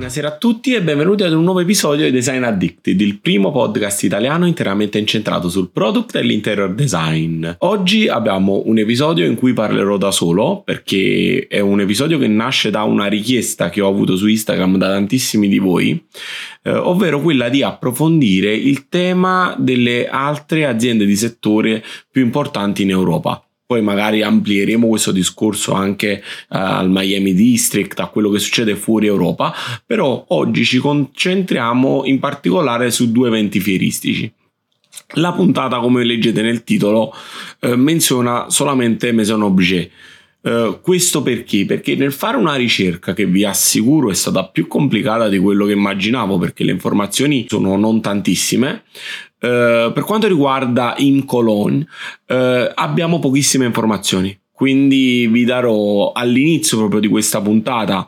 Buonasera a tutti e benvenuti ad un nuovo episodio di Design Addicted, il primo podcast italiano interamente incentrato sul product e l'interior design. Oggi abbiamo un episodio in cui parlerò da solo perché è un episodio che nasce da una richiesta che ho avuto su Instagram da tantissimi di voi, eh, ovvero quella di approfondire il tema delle altre aziende di settore più importanti in Europa poi magari amplieremo questo discorso anche uh, al Miami District, a quello che succede fuori Europa, però oggi ci concentriamo in particolare su due eventi fieristici. La puntata, come leggete nel titolo, eh, menziona solamente Maison Objet. Uh, questo perché? Perché nel fare una ricerca che vi assicuro è stata più complicata di quello che immaginavo perché le informazioni sono non tantissime, Uh, per quanto riguarda in Cologne, uh, abbiamo pochissime informazioni, quindi vi darò all'inizio proprio di questa puntata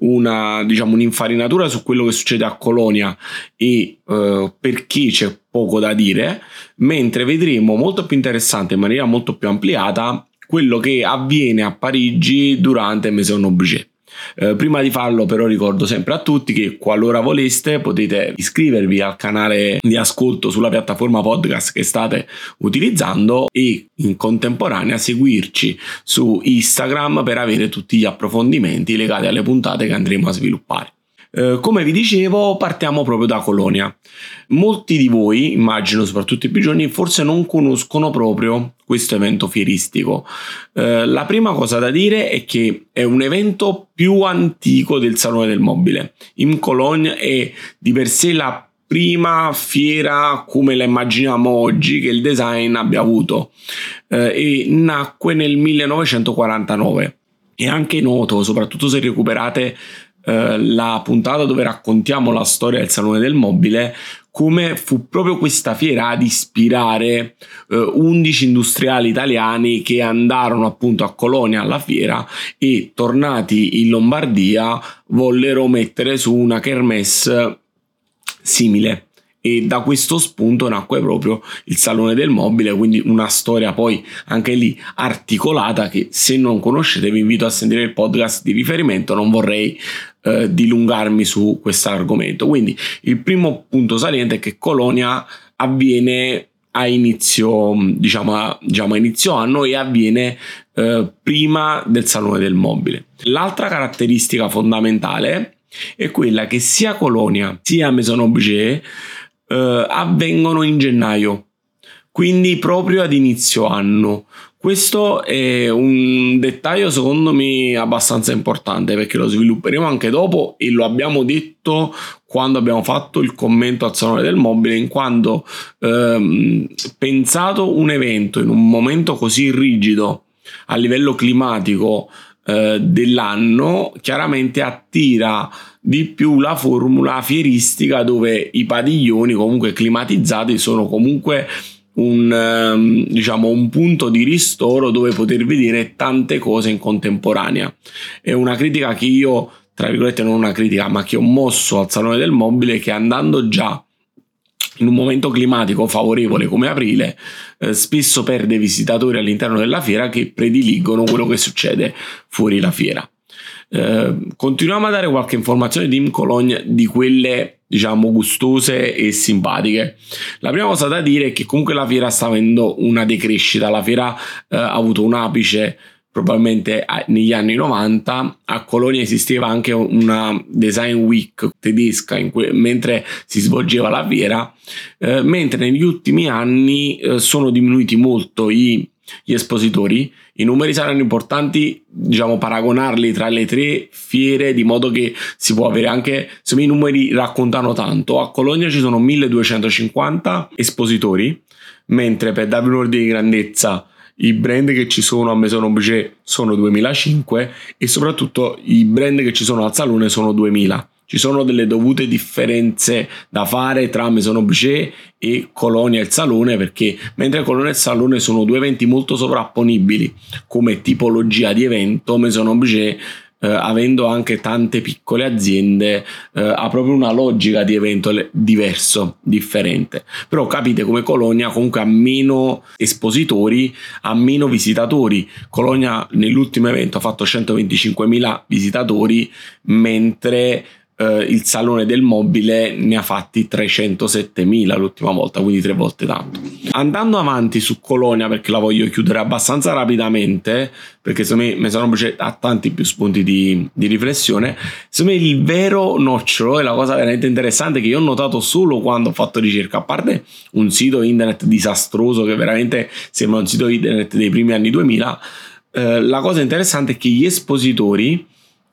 una, diciamo, un'infarinatura su quello che succede a Colonia e perché c'è poco da dire, mentre vedremo molto più interessante in maniera molto più ampliata quello che avviene a Parigi durante Maison Objet. Eh, prima di farlo però ricordo sempre a tutti che qualora voleste potete iscrivervi al canale di ascolto sulla piattaforma podcast che state utilizzando e in contemporanea seguirci su Instagram per avere tutti gli approfondimenti legati alle puntate che andremo a sviluppare. Eh, come vi dicevo, partiamo proprio da Colonia. Molti di voi, immagino soprattutto i più giorni, forse non conoscono proprio questo evento fieristico. Eh, la prima cosa da dire è che è un evento più antico del Salone del Mobile. In Colonia è di per sé la prima fiera come la immaginiamo oggi che il design abbia avuto eh, e nacque nel 1949. È anche noto, soprattutto se recuperate eh, la puntata dove raccontiamo la storia del Salone del Mobile, come fu proprio questa fiera ad ispirare eh, 11 industriali italiani che andarono appunto a Colonia alla fiera e tornati in Lombardia vollero mettere su una kermesse simile. E da questo spunto nacque proprio il Salone del Mobile, quindi una storia poi anche lì articolata che se non conoscete vi invito a sentire il podcast di riferimento, non vorrei eh, dilungarmi su questo argomento. Quindi il primo punto saliente è che Colonia avviene a inizio, diciamo, a, diciamo a inizio anno e avviene eh, prima del Salone del Mobile. L'altra caratteristica fondamentale è quella che sia Colonia sia Maison Objet eh, avvengono in gennaio, quindi proprio ad inizio anno. Questo è un dettaglio secondo me abbastanza importante perché lo svilupperemo anche dopo e lo abbiamo detto quando abbiamo fatto il commento al Salone del Mobile in quanto ehm, pensato un evento in un momento così rigido a livello climatico eh, dell'anno chiaramente attira di più la formula fieristica dove i padiglioni comunque climatizzati sono comunque un, ehm, diciamo, un punto di ristoro dove poter vedere tante cose in contemporanea. È una critica che io, tra virgolette, non una critica, ma che ho mosso al Salone del Mobile che andando già in un momento climatico favorevole come aprile, eh, spesso perde visitatori all'interno della fiera che prediligono quello che succede fuori la fiera. Eh, continuiamo a dare qualche informazione di Cologne di quelle diciamo gustose e simpatiche. La prima cosa da dire è che comunque la fiera sta avendo una decrescita, la fiera eh, ha avuto un apice probabilmente negli anni 90 a Colonia esisteva anche una design week tedesca que- mentre si svolgeva la fiera eh, mentre negli ultimi anni eh, sono diminuiti molto i, gli espositori i numeri saranno importanti diciamo paragonarli tra le tre fiere di modo che si può avere anche se i numeri raccontano tanto a Colonia ci sono 1250 espositori mentre per darvi un ordine di grandezza i brand che ci sono a Maison Objet sono 2005 e soprattutto i brand che ci sono al salone sono 2000. Ci sono delle dovute differenze da fare tra Maison Objet e Colonia e il Salone perché mentre Colonia e il Salone sono due eventi molto sovrapponibili come tipologia di evento, Maison Objet eh, avendo anche tante piccole aziende, eh, ha proprio una logica di evento diverso, differente. Però capite come Colonia comunque ha meno espositori, ha meno visitatori. Colonia nell'ultimo evento ha fatto 125.000 visitatori, mentre eh, il salone del mobile ne ha fatti 307.000 l'ultima volta, quindi tre volte tanto. Andando avanti su Colonia, perché la voglio chiudere abbastanza rapidamente, perché secondo me Mesonobuce ha tanti più spunti di, di riflessione, secondo me il vero nocciolo e la cosa veramente interessante che io ho notato solo quando ho fatto ricerca, a parte un sito internet disastroso che veramente sembra un sito internet dei primi anni 2000, eh, la cosa interessante è che gli espositori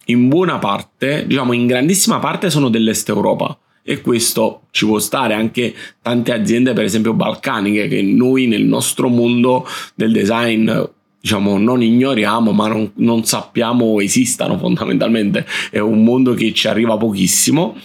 in buona parte, diciamo in grandissima parte sono dell'Est Europa. E questo ci può stare anche tante aziende per esempio balcaniche che noi nel nostro mondo del design diciamo non ignoriamo ma non, non sappiamo esistano fondamentalmente. È un mondo che ci arriva pochissimo.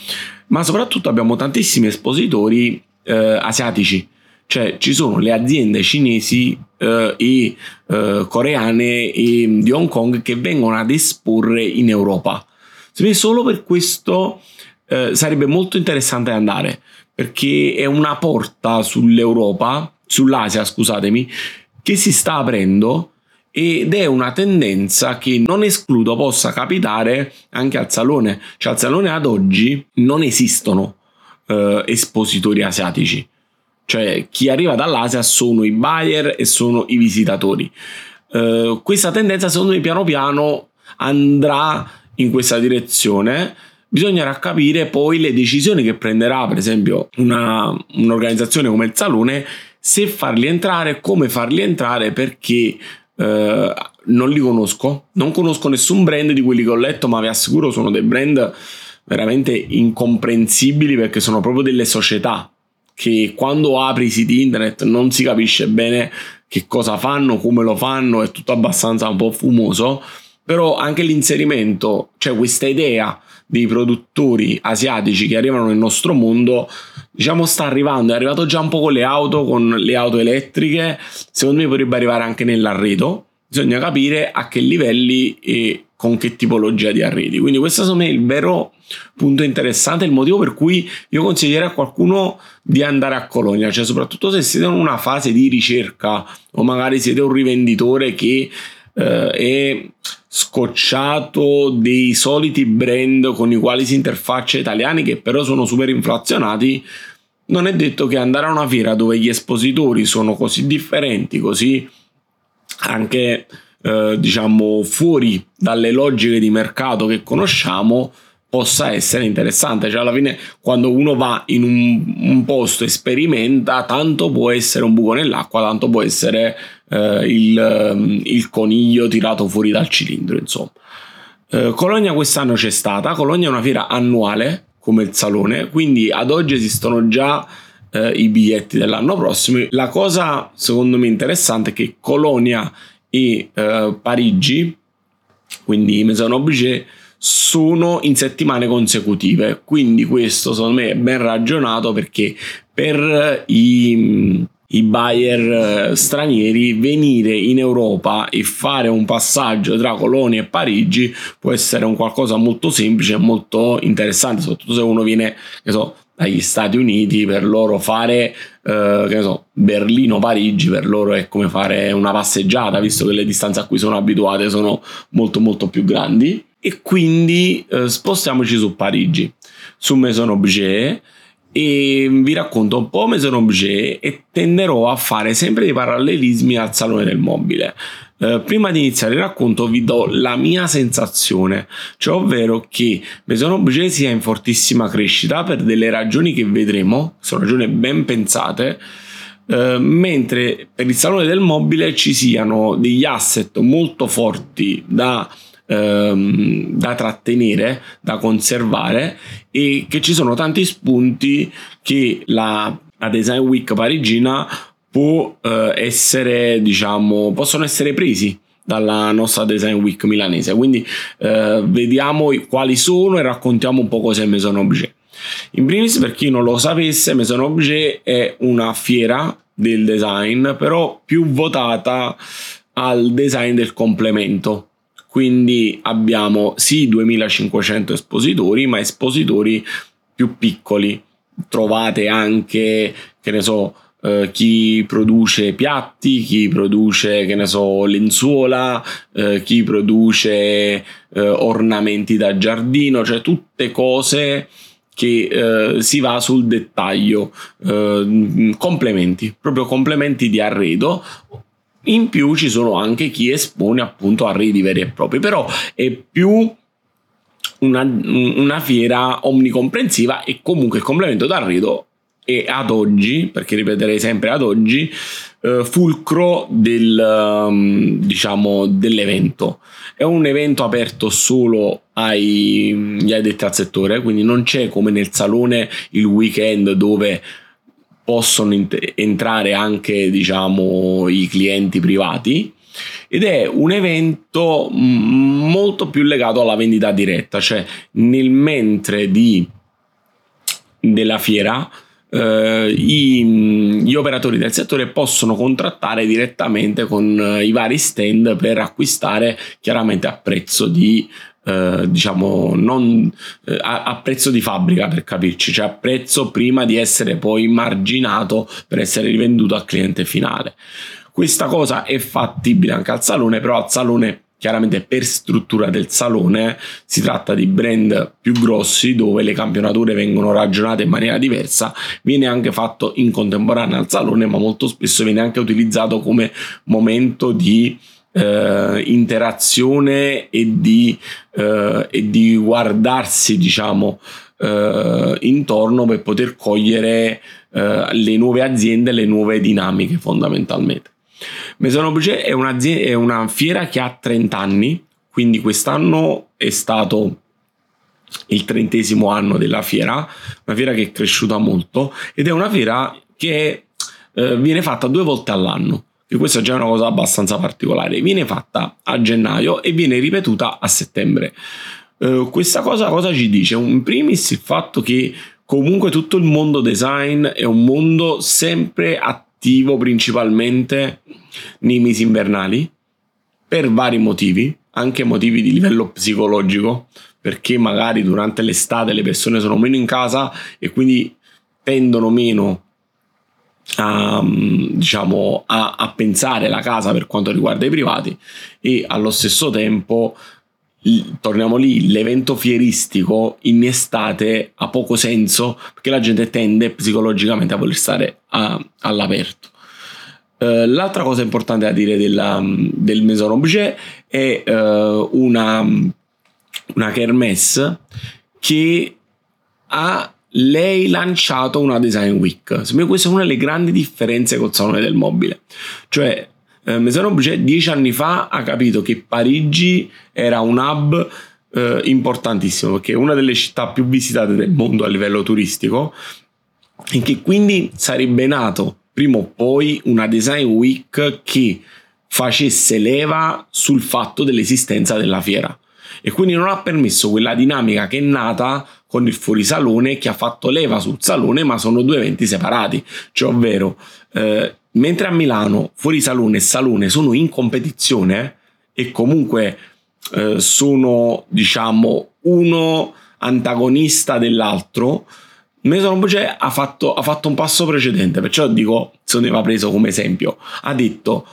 Ma soprattutto abbiamo tantissimi espositori eh, asiatici cioè ci sono le aziende cinesi eh, e eh, coreane e di Hong Kong che vengono ad esporre in Europa. Solo per questo eh, sarebbe molto interessante andare perché è una porta sull'Europa, sull'Asia, scusatemi, che si sta aprendo ed è una tendenza che non escludo possa capitare anche al salone. Cioè al salone ad oggi non esistono eh, espositori asiatici cioè chi arriva dall'Asia sono i buyer e sono i visitatori. Uh, questa tendenza secondo me piano piano andrà in questa direzione. Bisognerà capire poi le decisioni che prenderà, per esempio, una, un'organizzazione come il Salone, se farli entrare, come farli entrare, perché uh, non li conosco. Non conosco nessun brand di quelli che ho letto, ma vi assicuro sono dei brand veramente incomprensibili perché sono proprio delle società che quando apri i siti internet non si capisce bene che cosa fanno, come lo fanno, è tutto abbastanza un po' fumoso, però anche l'inserimento, cioè questa idea dei produttori asiatici che arrivano nel nostro mondo, diciamo sta arrivando, è arrivato già un po' con le auto, con le auto elettriche, secondo me potrebbe arrivare anche nell'arredo, bisogna capire a che livelli e con che tipologia di arredi. Quindi questo secondo me è il vero punto interessante, il motivo per cui io consiglierei a qualcuno di andare a Colonia, cioè soprattutto se siete in una fase di ricerca o magari siete un rivenditore che eh, è scocciato dei soliti brand con i quali si interfaccia italiani che però sono super inflazionati, non è detto che andare a una fiera dove gli espositori sono così differenti, così anche eh, diciamo fuori dalle logiche di mercato che conosciamo possa essere interessante. Cioè, alla fine, quando uno va in un, un posto e sperimenta, tanto può essere un buco nell'acqua, tanto può essere eh, il, ehm, il, coniglio tirato fuori dal cilindro. Insomma, eh, Cologna quest'anno c'è stata. Cologna è una fiera annuale come il salone, quindi ad oggi esistono già. Eh, i biglietti dell'anno prossimo. La cosa secondo me interessante è che Colonia e eh, Parigi, quindi Maison Objet, sono in settimane consecutive. Quindi questo secondo me è ben ragionato perché per i, i buyer eh, stranieri venire in Europa e fare un passaggio tra Colonia e Parigi può essere un qualcosa molto semplice e molto interessante, soprattutto se uno viene, che so, dagli Stati Uniti, per loro fare, eh, che ne so, Berlino-Parigi, per loro è come fare una passeggiata, visto che le distanze a cui sono abituate sono molto molto più grandi. E quindi eh, spostiamoci su Parigi, su Maison Objet, e vi racconto un po' Maison Objet e tenderò a fare sempre dei parallelismi al Salone del Mobile. Eh, prima di iniziare il racconto vi do la mia sensazione, cioè ovvero che Maison Objet sia in fortissima crescita per delle ragioni che vedremo, sono ragioni ben pensate, eh, mentre per il salone del mobile ci siano degli asset molto forti da ehm, da trattenere, da conservare e che ci sono tanti spunti che la, la Design Week parigina può eh, essere, diciamo, possono essere presi dalla nostra Design Week milanese. Quindi eh, vediamo quali sono e raccontiamo un po' cos'è Maison Objet. In primis, per chi non lo sapesse, Maison Objet è una fiera del design, però più votata al design del complemento. Quindi abbiamo sì 2500 espositori, ma espositori più piccoli. Trovate anche, che ne so, eh, chi produce piatti, chi produce, che ne so, lenzuola, eh, chi produce eh, ornamenti da giardino, cioè tutte cose che eh, si va sul dettaglio, eh, complementi, proprio complementi di arredo. In più ci sono anche chi espone appunto arredi veri e propri, però è più una, una fiera omnicomprensiva e comunque il complemento d'arredo è ad oggi, perché ripeterei sempre ad oggi, eh, fulcro del, um, diciamo, dell'evento. È un evento aperto solo agli addetti al settore, quindi non c'è come nel salone il weekend dove possono int- entrare anche diciamo, i clienti privati ed è un evento molto più legato alla vendita diretta, cioè nel mentre di, della fiera eh, i, gli operatori del settore possono contrattare direttamente con eh, i vari stand per acquistare chiaramente a prezzo di eh, diciamo non eh, a, a, prezzo di fabbrica per capirci, cioè a prezzo prima di essere poi marginato per essere rivenduto al cliente finale. Questa cosa è fattibile anche al salone, però al salone chiaramente per struttura del salone si tratta di brand più grossi dove le campionature vengono ragionate in maniera diversa viene anche fatto in contemporanea al salone ma molto spesso viene anche utilizzato come momento di eh, interazione e di, eh, e di guardarsi diciamo eh, intorno per poter cogliere eh, le nuove aziende le nuove dinamiche fondamentalmente Maison Objet è, è una fiera che ha 30 anni, quindi quest'anno è stato il trentesimo anno della fiera, una fiera che è cresciuta molto ed è una fiera che eh, viene fatta due volte all'anno. E questa è già una cosa abbastanza particolare. Viene fatta a gennaio e viene ripetuta a settembre. Eh, questa cosa cosa ci dice? In primis il fatto che comunque tutto il mondo design è un mondo sempre attivo principalmente nei mesi invernali per vari motivi, anche motivi di livello psicologico, perché magari durante l'estate le persone sono meno in casa e quindi tendono meno a, diciamo, a, a pensare la casa per quanto riguarda i privati e allo stesso tempo torniamo lì, l'evento fieristico in estate ha poco senso perché la gente tende psicologicamente a voler stare a, all'aperto. Uh, l'altra cosa importante da dire della, del Maison Objet è uh, una, una kermesse che ha lei lanciato una design week. Secondo me questa è una delle grandi differenze col salone del mobile. Cioè eh, Maison Objet dieci anni fa ha capito che Parigi era un hub eh, importantissimo perché è una delle città più visitate del mondo a livello turistico e che quindi sarebbe nato prima o poi una design week che facesse leva sul fatto dell'esistenza della fiera e quindi non ha permesso quella dinamica che è nata con il fuorisalone che ha fatto leva sul salone ma sono due eventi separati cioè ovvero eh, mentre a Milano fuori salone e salone sono in competizione e comunque eh, sono diciamo uno antagonista dell'altro Maison Objet ha fatto, ha fatto un passo precedente perciò dico se ne va preso come esempio. Ha detto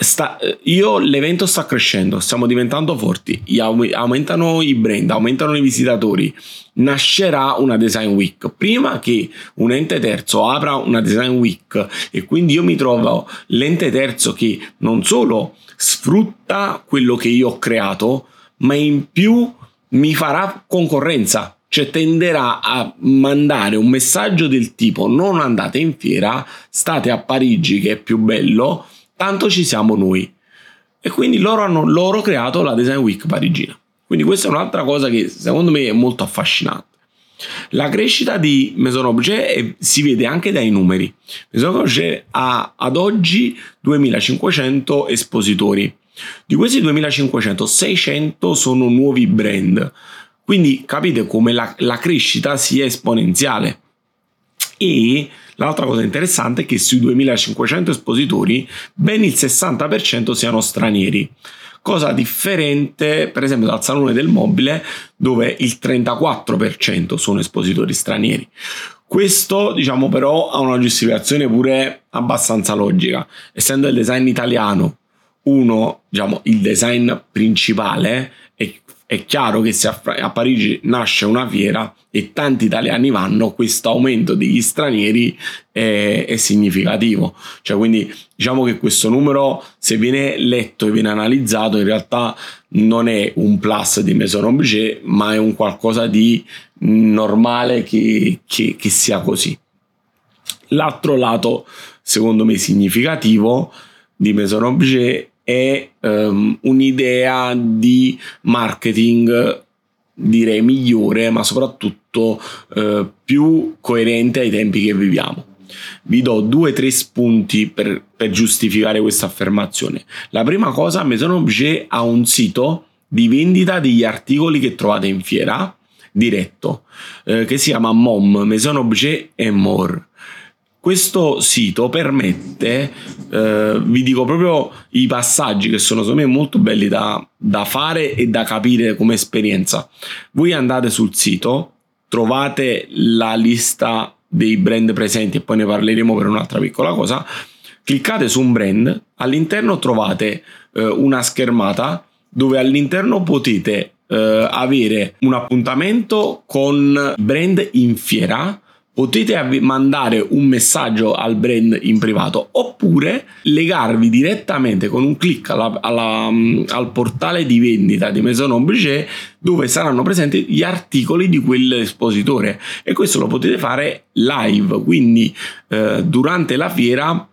Sta, io l'evento sta crescendo, stiamo diventando forti, aumentano i brand, aumentano i visitatori, nascerà una design week. Prima che un ente terzo apra una design week e quindi io mi trovo l'ente terzo che non solo sfrutta quello che io ho creato, ma in più mi farà concorrenza, cioè tenderà a mandare un messaggio del tipo non andate in fiera, state a Parigi che è più bello tanto ci siamo noi. E quindi loro hanno loro creato la Design Week parigina. Quindi questa è un'altra cosa che secondo me è molto affascinante. La crescita di Maison Objet si vede anche dai numeri. Maison Objet ha ad oggi 2500 espositori. Di questi 2500, 600 sono nuovi brand. Quindi capite come la, la crescita sia esponenziale. E L'altra cosa interessante è che sui 2500 espositori ben il 60% siano stranieri cosa differente per esempio dal salone del mobile dove il 34% sono espositori stranieri. Questo, diciamo, però ha una giustificazione pure abbastanza logica. Essendo il design italiano uno, diciamo, il design principale, è, chiaro che se a, Parigi nasce una fiera e tanti italiani vanno, questo aumento degli stranieri è, è, significativo. Cioè, quindi diciamo che questo numero, se viene letto e viene analizzato, in realtà non è un plus di Maison Objet, ma è un qualcosa di normale che, che, che sia così. L'altro lato, secondo me, significativo di Maison Objet è um, un'idea di marketing direi migliore, ma soprattutto uh, più coerente ai tempi che viviamo. Vi do due o tre spunti per, per giustificare questa affermazione. La prima cosa, Maison Objet ha un sito di vendita degli articoli che trovate in fiera diretto eh, che si chiama MOM, Maison Objet et More. Questo sito permette, eh, vi dico proprio i passaggi che sono secondo me molto belli da, da fare e da capire come esperienza. Voi andate sul sito, trovate la lista dei brand presenti e poi ne parleremo per un'altra piccola cosa. Cliccate su un brand, all'interno trovate eh, una schermata dove all'interno potete eh, avere un appuntamento con brand in fiera potete mandare un messaggio al brand in privato oppure legarvi direttamente con un clic alla, alla, mm, al portale di vendita di Maison Objet dove saranno presenti gli articoli di quell'espositore e questo lo potete fare live quindi eh, durante la fiera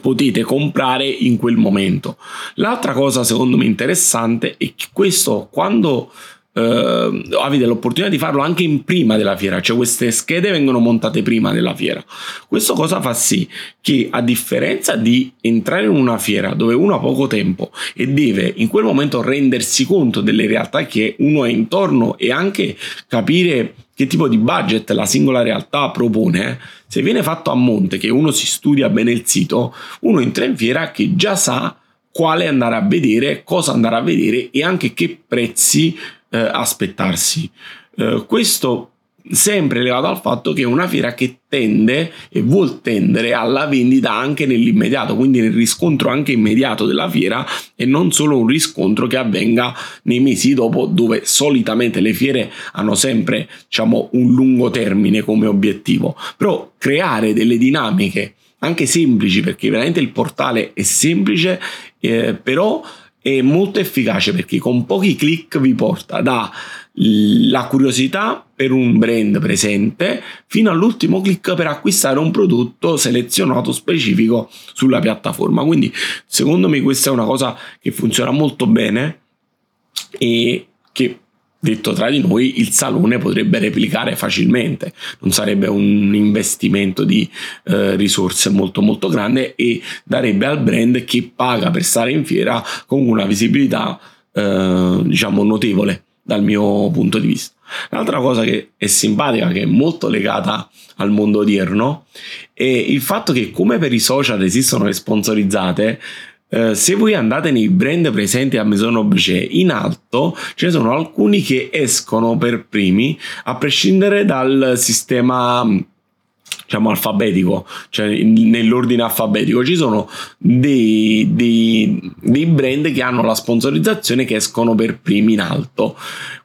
potete comprare in quel momento. L'altra cosa secondo me interessante è che questo quando Uh, avete l'opportunità di farlo anche in prima della fiera, cioè queste schede vengono montate prima della fiera. Questo cosa fa sì che a differenza di entrare in una fiera dove uno ha poco tempo e deve in quel momento rendersi conto delle realtà che uno è intorno e anche capire che tipo di budget la singola realtà propone, se viene fatto a monte, che uno si studia bene il sito, uno entra in fiera che già sa quale andare a vedere, cosa andare a vedere e anche che prezzi eh, aspettarsi. Eh, questo sempre legato al fatto che è una fiera che tende e vuol tendere alla vendita anche nell'immediato, quindi nel riscontro anche immediato della fiera e non solo un riscontro che avvenga nei mesi dopo dove solitamente le fiere hanno sempre diciamo un lungo termine come obiettivo, però creare delle dinamiche anche semplici perché veramente il portale è semplice eh, però è molto efficace perché con pochi clic vi porta dalla curiosità per un brand presente fino all'ultimo clic per acquistare un prodotto selezionato specifico sulla piattaforma. Quindi secondo me questa è una cosa che funziona molto bene e che detto tra di noi, il salone potrebbe replicare facilmente, non sarebbe un investimento di eh, risorse molto molto grande e darebbe al brand che paga per stare in fiera con una visibilità eh, diciamo notevole dal mio punto di vista. L'altra cosa che è simpatica, che è molto legata al mondo odierno, è il fatto che come per i social esistono le sponsorizzate, eh, se voi andate nei brand presenti a Maison Objet in alto ce ne sono alcuni che escono per primi a prescindere dal sistema diciamo alfabetico, cioè nell'ordine alfabetico ci sono dei, dei, dei, brand che hanno la sponsorizzazione che escono per primi in alto.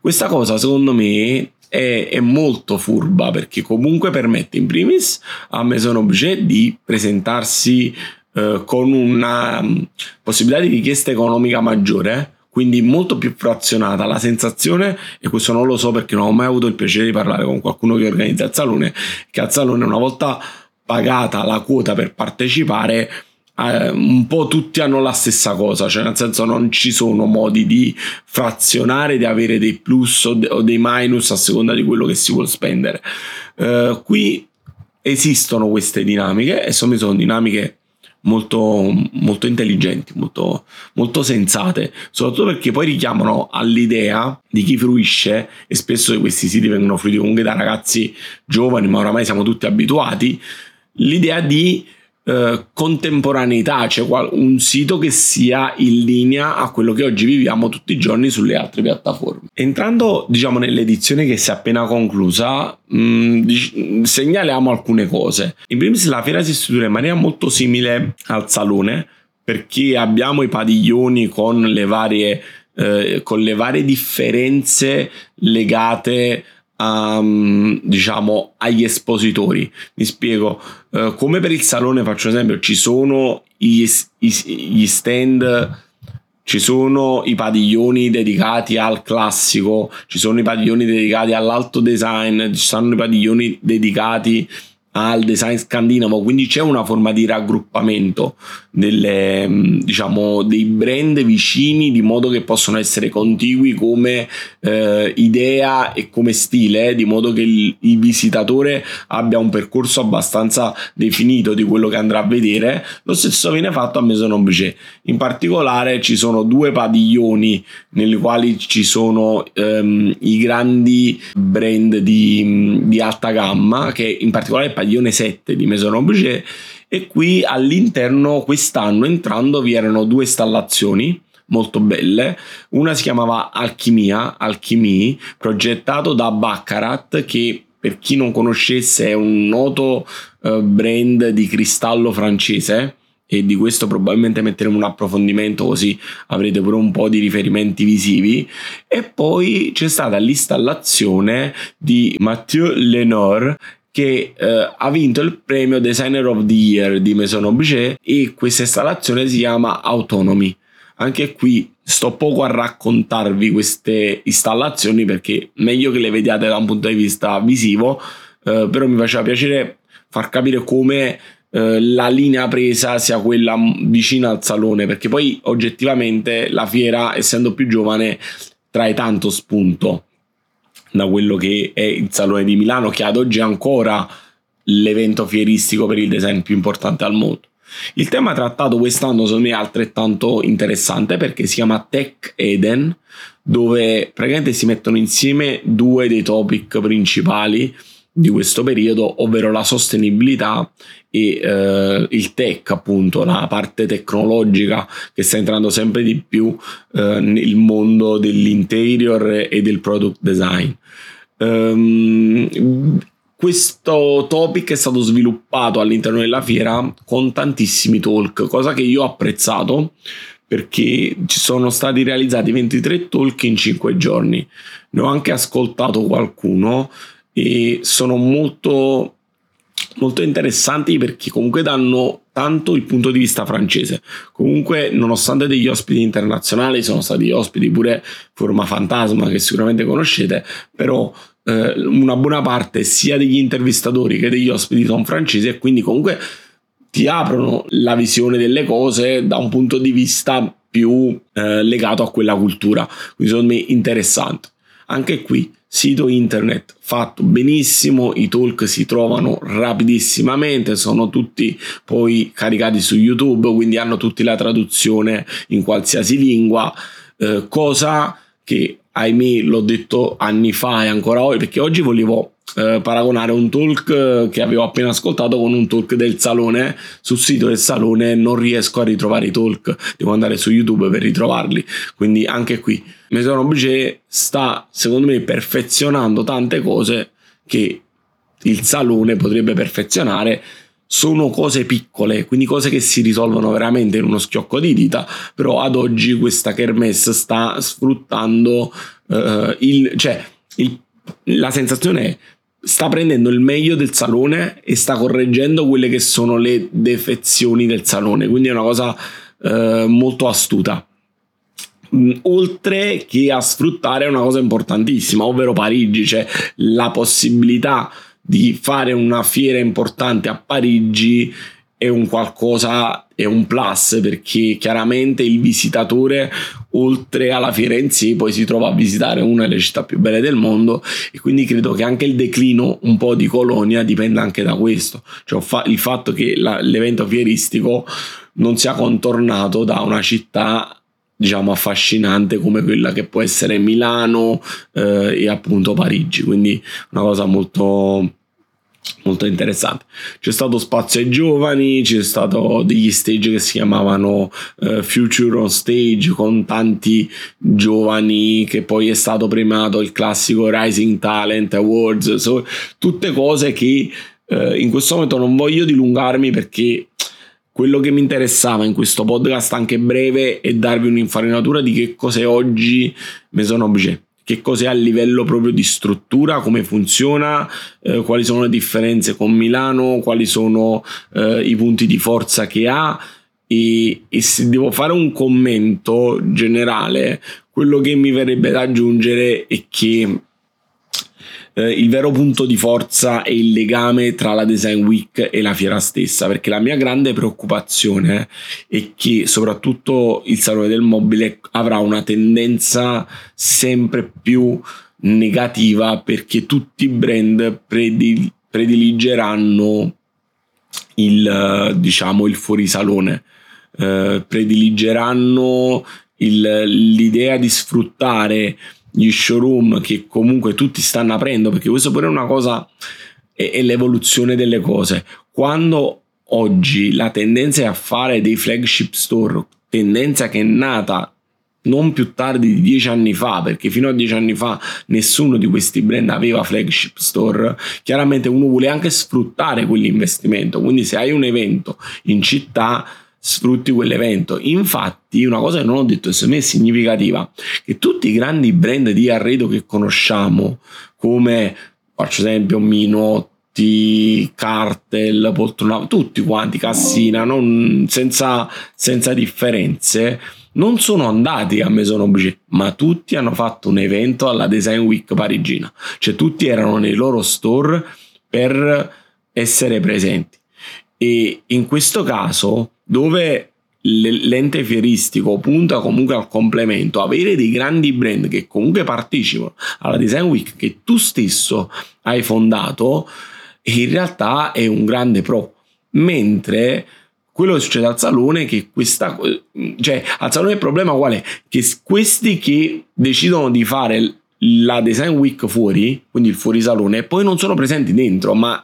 Questa cosa secondo me è, è molto furba perché comunque permette in primis a Maison Objet di presentarsi eh, con una mm, possibilità di richiesta economica maggiore, quindi molto più frazionata. La sensazione, e questo non lo so perché non ho mai avuto il piacere di parlare con qualcuno che organizza il salone, che al salone una volta pagata la quota per partecipare, eh, un po' tutti hanno la stessa cosa, cioè nel senso non ci sono modi di frazionare, di avere dei plus o, de- o dei minus a seconda di quello che si vuole spendere. Eh, qui esistono queste dinamiche e sono, sono dinamiche molto, molto intelligenti, molto, molto sensate, soprattutto perché poi richiamano all'idea di chi fruisce, e spesso questi siti vengono fruiti comunque da ragazzi giovani, ma oramai siamo tutti abituati, l'idea di eh, contemporaneità, cioè un sito che sia in linea a quello che oggi viviamo tutti i giorni sulle altre piattaforme. Entrando diciamo nell'edizione che si è appena conclusa, mh, mm, segnaliamo alcune cose. In primis la fiera si struttura in maniera molto simile al salone perché abbiamo i padiglioni con le varie, eh, con le varie differenze legate um, diciamo, agli espositori. Mi spiego, uh, come per il salone faccio esempio, ci sono gli, gli stand ci sono i padiglioni dedicati al classico, ci sono i padiglioni dedicati all'alto design, ci sono i padiglioni dedicati al design scandinavo, quindi c'è una forma di raggruppamento delle, mm, diciamo, dei brand vicini di modo che possono essere contigui come eh, idea e come stile, di modo che il, il, visitatore abbia un percorso abbastanza definito di quello che andrà a vedere. Lo stesso viene fatto a Maison Objet. In particolare ci sono due padiglioni nei quali ci sono ehm, i grandi brand di, di alta gamma, che in particolare il padiglione 7 di Maison Objet e qui all'interno quest'anno entrando vi erano due installazioni molto belle. Una si chiamava Alchimia, Alchimie, progettato da Baccarat che per chi non conoscesse è un noto uh, brand di cristallo francese e di questo probabilmente metteremo un approfondimento così avrete pure un po' di riferimenti visivi e poi c'è stata l'installazione di Mathieu Lenore che eh, ha vinto il premio Designer of the Year di Maison Objet e questa installazione si chiama Autonomy. Anche qui sto poco a raccontarvi queste installazioni perché meglio che le vediate da un punto di vista visivo, eh, però mi faceva piacere far capire come eh, la linea presa sia quella vicina al salone perché poi oggettivamente la fiera essendo più giovane trae tanto spunto da quello che è il Salone di Milano, che ad oggi è ancora l'evento fieristico per il design più importante al mondo. Il tema trattato quest'anno secondo me è altrettanto interessante perché si chiama Tech Eden, dove praticamente si mettono insieme due dei topic principali di questo periodo, ovvero la sostenibilità e eh, il tech, appunto, la parte tecnologica che sta entrando sempre di più eh, nel mondo dell'interior e del product design. Um, questo topic è stato sviluppato all'interno della fiera con tantissimi talk, cosa che io ho apprezzato perché ci sono stati realizzati 23 talk in 5 giorni. Ne ho anche ascoltato qualcuno e sono molto, molto interessanti perché comunque danno tanto il punto di vista francese. Comunque, nonostante degli ospiti internazionali, sono stati ospiti pure Forma Fantasma, che sicuramente conoscete, però eh, una buona parte sia degli intervistatori che degli ospiti sono francesi e quindi comunque ti aprono la visione delle cose da un punto di vista più eh, legato a quella cultura. Quindi secondo me interessante. Anche qui sito internet fatto benissimo, i talk si trovano rapidissimamente, sono tutti poi caricati su YouTube, quindi hanno tutti la traduzione in qualsiasi lingua, eh, cosa che ahimè l'ho detto anni fa e ancora oggi, perché oggi volevo eh, paragonare un talk eh, che avevo appena ascoltato con un talk del salone. Sul sito del salone non riesco a ritrovare i talk. Devo andare su youtube per ritrovarli. Quindi anche qui Maison Objet sta secondo me perfezionando tante cose che il salone potrebbe perfezionare. Sono cose piccole, quindi cose che si risolvono veramente in uno schiocco di dita, però ad oggi questa kermesse sta sfruttando uh, il, cioè il, la sensazione è sta prendendo il meglio del salone e sta correggendo quelle che sono le defezioni del salone, quindi è una cosa uh, molto astuta. Mm, oltre che a sfruttare una cosa importantissima, ovvero Parigi, cioè la possibilità di fare una fiera importante a Parigi è un qualcosa, è un plus perché chiaramente il visitatore oltre alla sé poi si trova a visitare una delle città più belle del mondo e quindi credo che anche il declino un po' di Colonia dipenda anche da questo, cioè il fatto che la, l'evento fieristico non sia contornato da una città diciamo affascinante come quella che può essere Milano eh, e appunto Parigi. Quindi una cosa molto molto interessante. C'è stato spazio ai giovani, c'è stato degli stage che si chiamavano uh, Future on Stage con tanti giovani che poi è stato premiato il classico Rising Talent Awards, so, tutte cose che uh, in questo momento non voglio dilungarmi perché quello che mi interessava in questo podcast anche breve è darvi un'infarinatura di che cos'è oggi Maison Objet che cos'è a livello proprio di struttura, come funziona, eh, quali sono le differenze con Milano, quali sono eh, i punti di forza che ha. E, e, se devo fare un commento generale, quello che mi verrebbe da aggiungere è che eh, il vero punto di forza è il legame tra la Design Week e la fiera stessa, perché la mia grande preoccupazione è che soprattutto il Salone del Mobile avrà una tendenza sempre più negativa perché tutti i brand predil- prediligeranno il, diciamo, il fuorisalone, eh, prediligeranno il, l'idea di sfruttare gli showroom che comunque tutti stanno aprendo, perché questo pure è una cosa, è, è l'evoluzione delle cose. Quando oggi la tendenza è a fare dei flagship store, tendenza che è nata non più tardi di dieci anni fa, perché fino a dieci anni fa nessuno di questi brand aveva flagship store. Chiaramente uno vuole anche sfruttare quell'investimento. Quindi, se hai un evento in città, sfrutti quell'evento. Infatti, una cosa che non ho detto e secondo me è significativa, che tutti i grandi brand di arredo che conosciamo, come faccio esempio Minotti, Cartel, Poltrona, tutti quanti, Cassina, non, senza, senza differenze, non sono andati a Maison Objet, ma tutti hanno fatto un evento alla Design Week parigina, cioè tutti erano nei loro store per essere presenti. E in questo caso dove l'ente fieristico punta comunque al complemento, avere dei grandi brand che comunque partecipano alla Design Week che tu stesso hai fondato, in realtà è un grande pro. Mentre quello che succede al salone è che questa cioè al salone il problema qual è? Che questi che decidono di fare la design week fuori, quindi il fuorisalone, poi non sono presenti dentro, ma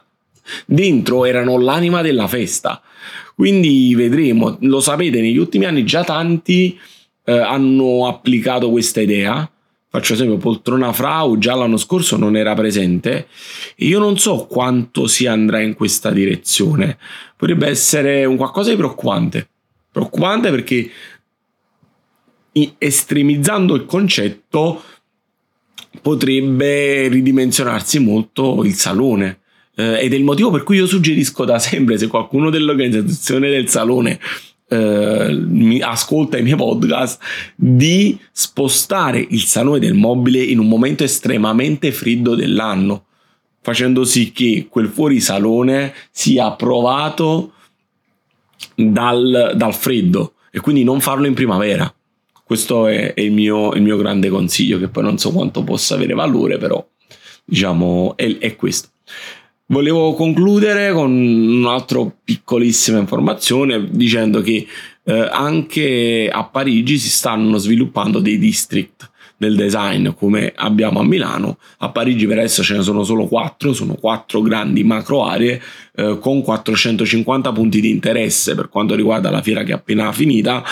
dentro erano l'anima della festa. Quindi vedremo, lo sapete, negli ultimi anni già tanti eh, hanno applicato questa idea. Faccio esempio, Poltrona Frau già l'anno scorso non era presente e io non so quanto si andrà in questa direzione. Potrebbe essere un qualcosa di preoccupante. Preoccupante perché estremizzando il concetto potrebbe ridimensionarsi molto il salone eh, ed è il motivo per cui io suggerisco da sempre, se qualcuno dell'organizzazione del salone eh, mi ascolta i miei podcast, di spostare il salone del mobile in un momento estremamente freddo dell'anno, facendo sì che quel fuorisalone sia approvato dal, dal freddo e quindi non farlo in primavera. Questo è, è il, mio, il, mio, grande consiglio, che poi non so quanto possa avere valore, però diciamo è, è questo. Volevo concludere con un'altra piccolissima informazione dicendo che eh, anche a Parigi si stanno sviluppando dei district del design come abbiamo a Milano. A Parigi per adesso ce ne sono solo quattro, sono quattro grandi macro aree eh, con 450 punti di interesse per quanto riguarda la fiera che è appena finita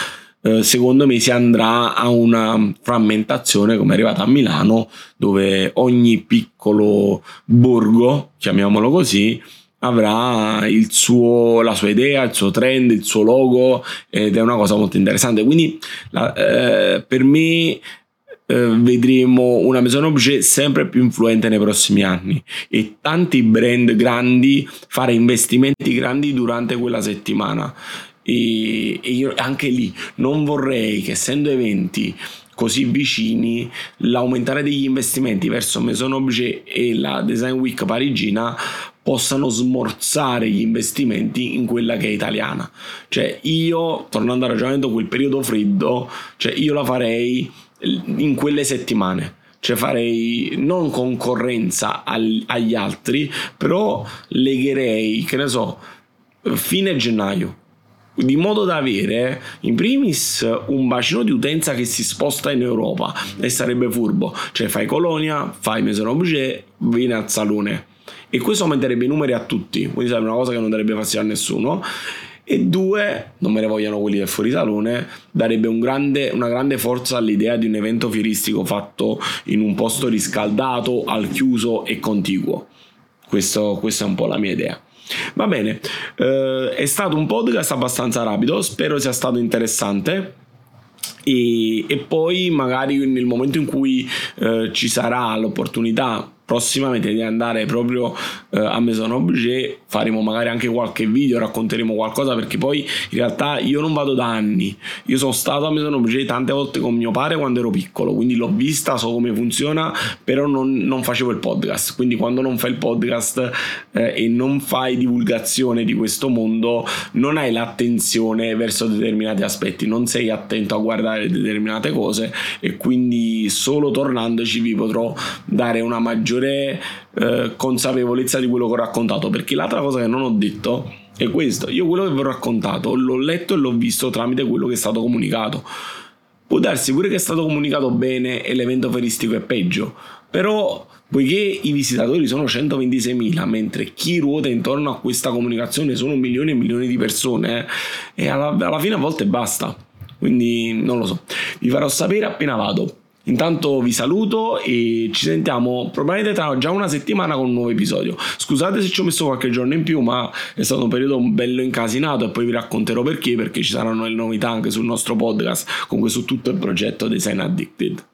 eh, secondo me si andrà a una frammentazione come è arrivata a Milano, dove ogni piccolo borgo, chiamiamolo così, avrà suo, la sua idea, il suo trend, il suo logo ed è una cosa molto interessante. Quindi la, eh, per me eh, vedremo una Maison Objet sempre più influente nei prossimi anni e tanti brand grandi fare investimenti grandi durante quella settimana e, e io anche lì non vorrei che essendo eventi così vicini l'aumentare degli investimenti verso Maison Objet e la Design Week parigina possano smorzare gli investimenti in quella che è italiana. Cioè io, tornando al ragionamento, quel periodo freddo, cioè io la farei in quelle settimane. Cioè farei non concorrenza al, agli altri, però legherei, che ne so, fine gennaio di modo da avere in primis un bacino di utenza che si sposta in Europa e sarebbe furbo, cioè fai Colonia, fai Maison Objet, vieni al salone. e questo aumenterebbe i numeri a tutti, quindi sarebbe una cosa che non darebbe fastidio a nessuno e due, non me ne vogliono quelli del fuorisalone, darebbe un grande, una grande forza all'idea di un evento fieristico fatto in un posto riscaldato, al chiuso e contiguo. Questo, questa è un po' la mia idea. Va bene, eh, è stato un podcast abbastanza rapido, spero sia stato interessante. E, e poi magari nel momento in cui eh, ci sarà l'opportunità prossimamente di andare proprio eh, a Maison Objet faremo magari anche qualche video racconteremo qualcosa perché poi in realtà io non vado da anni. Io sono stato a Maison Objet tante volte con mio padre quando ero piccolo quindi l'ho vista so come funziona però non, non facevo il podcast. Quindi quando non fai il podcast eh, e non fai divulgazione di questo mondo non hai l'attenzione verso determinati aspetti non sei attento a guardare determinate cose e quindi solo tornandoci vi potrò dare una maggiore maggiore eh, consapevolezza di quello che ho raccontato. Perché l'altra cosa che non ho detto è questo: io quello che vi ho raccontato l'ho letto e l'ho visto tramite quello che è stato comunicato. Può darsi pure che è stato comunicato bene e l'evento feristico è peggio, però poiché i visitatori sono 126.000, mentre chi ruota intorno a questa comunicazione sono milioni e milioni di persone, eh, e alla, alla fine a volte basta. Quindi non lo so, vi farò sapere appena vado. Intanto vi saluto e ci sentiamo probabilmente tra già una settimana con un nuovo episodio. Scusate se ci ho messo qualche giorno in più, ma è stato un periodo bello incasinato e poi vi racconterò perché, perché ci saranno le novità anche sul nostro podcast, comunque su tutto il progetto Design Addicted.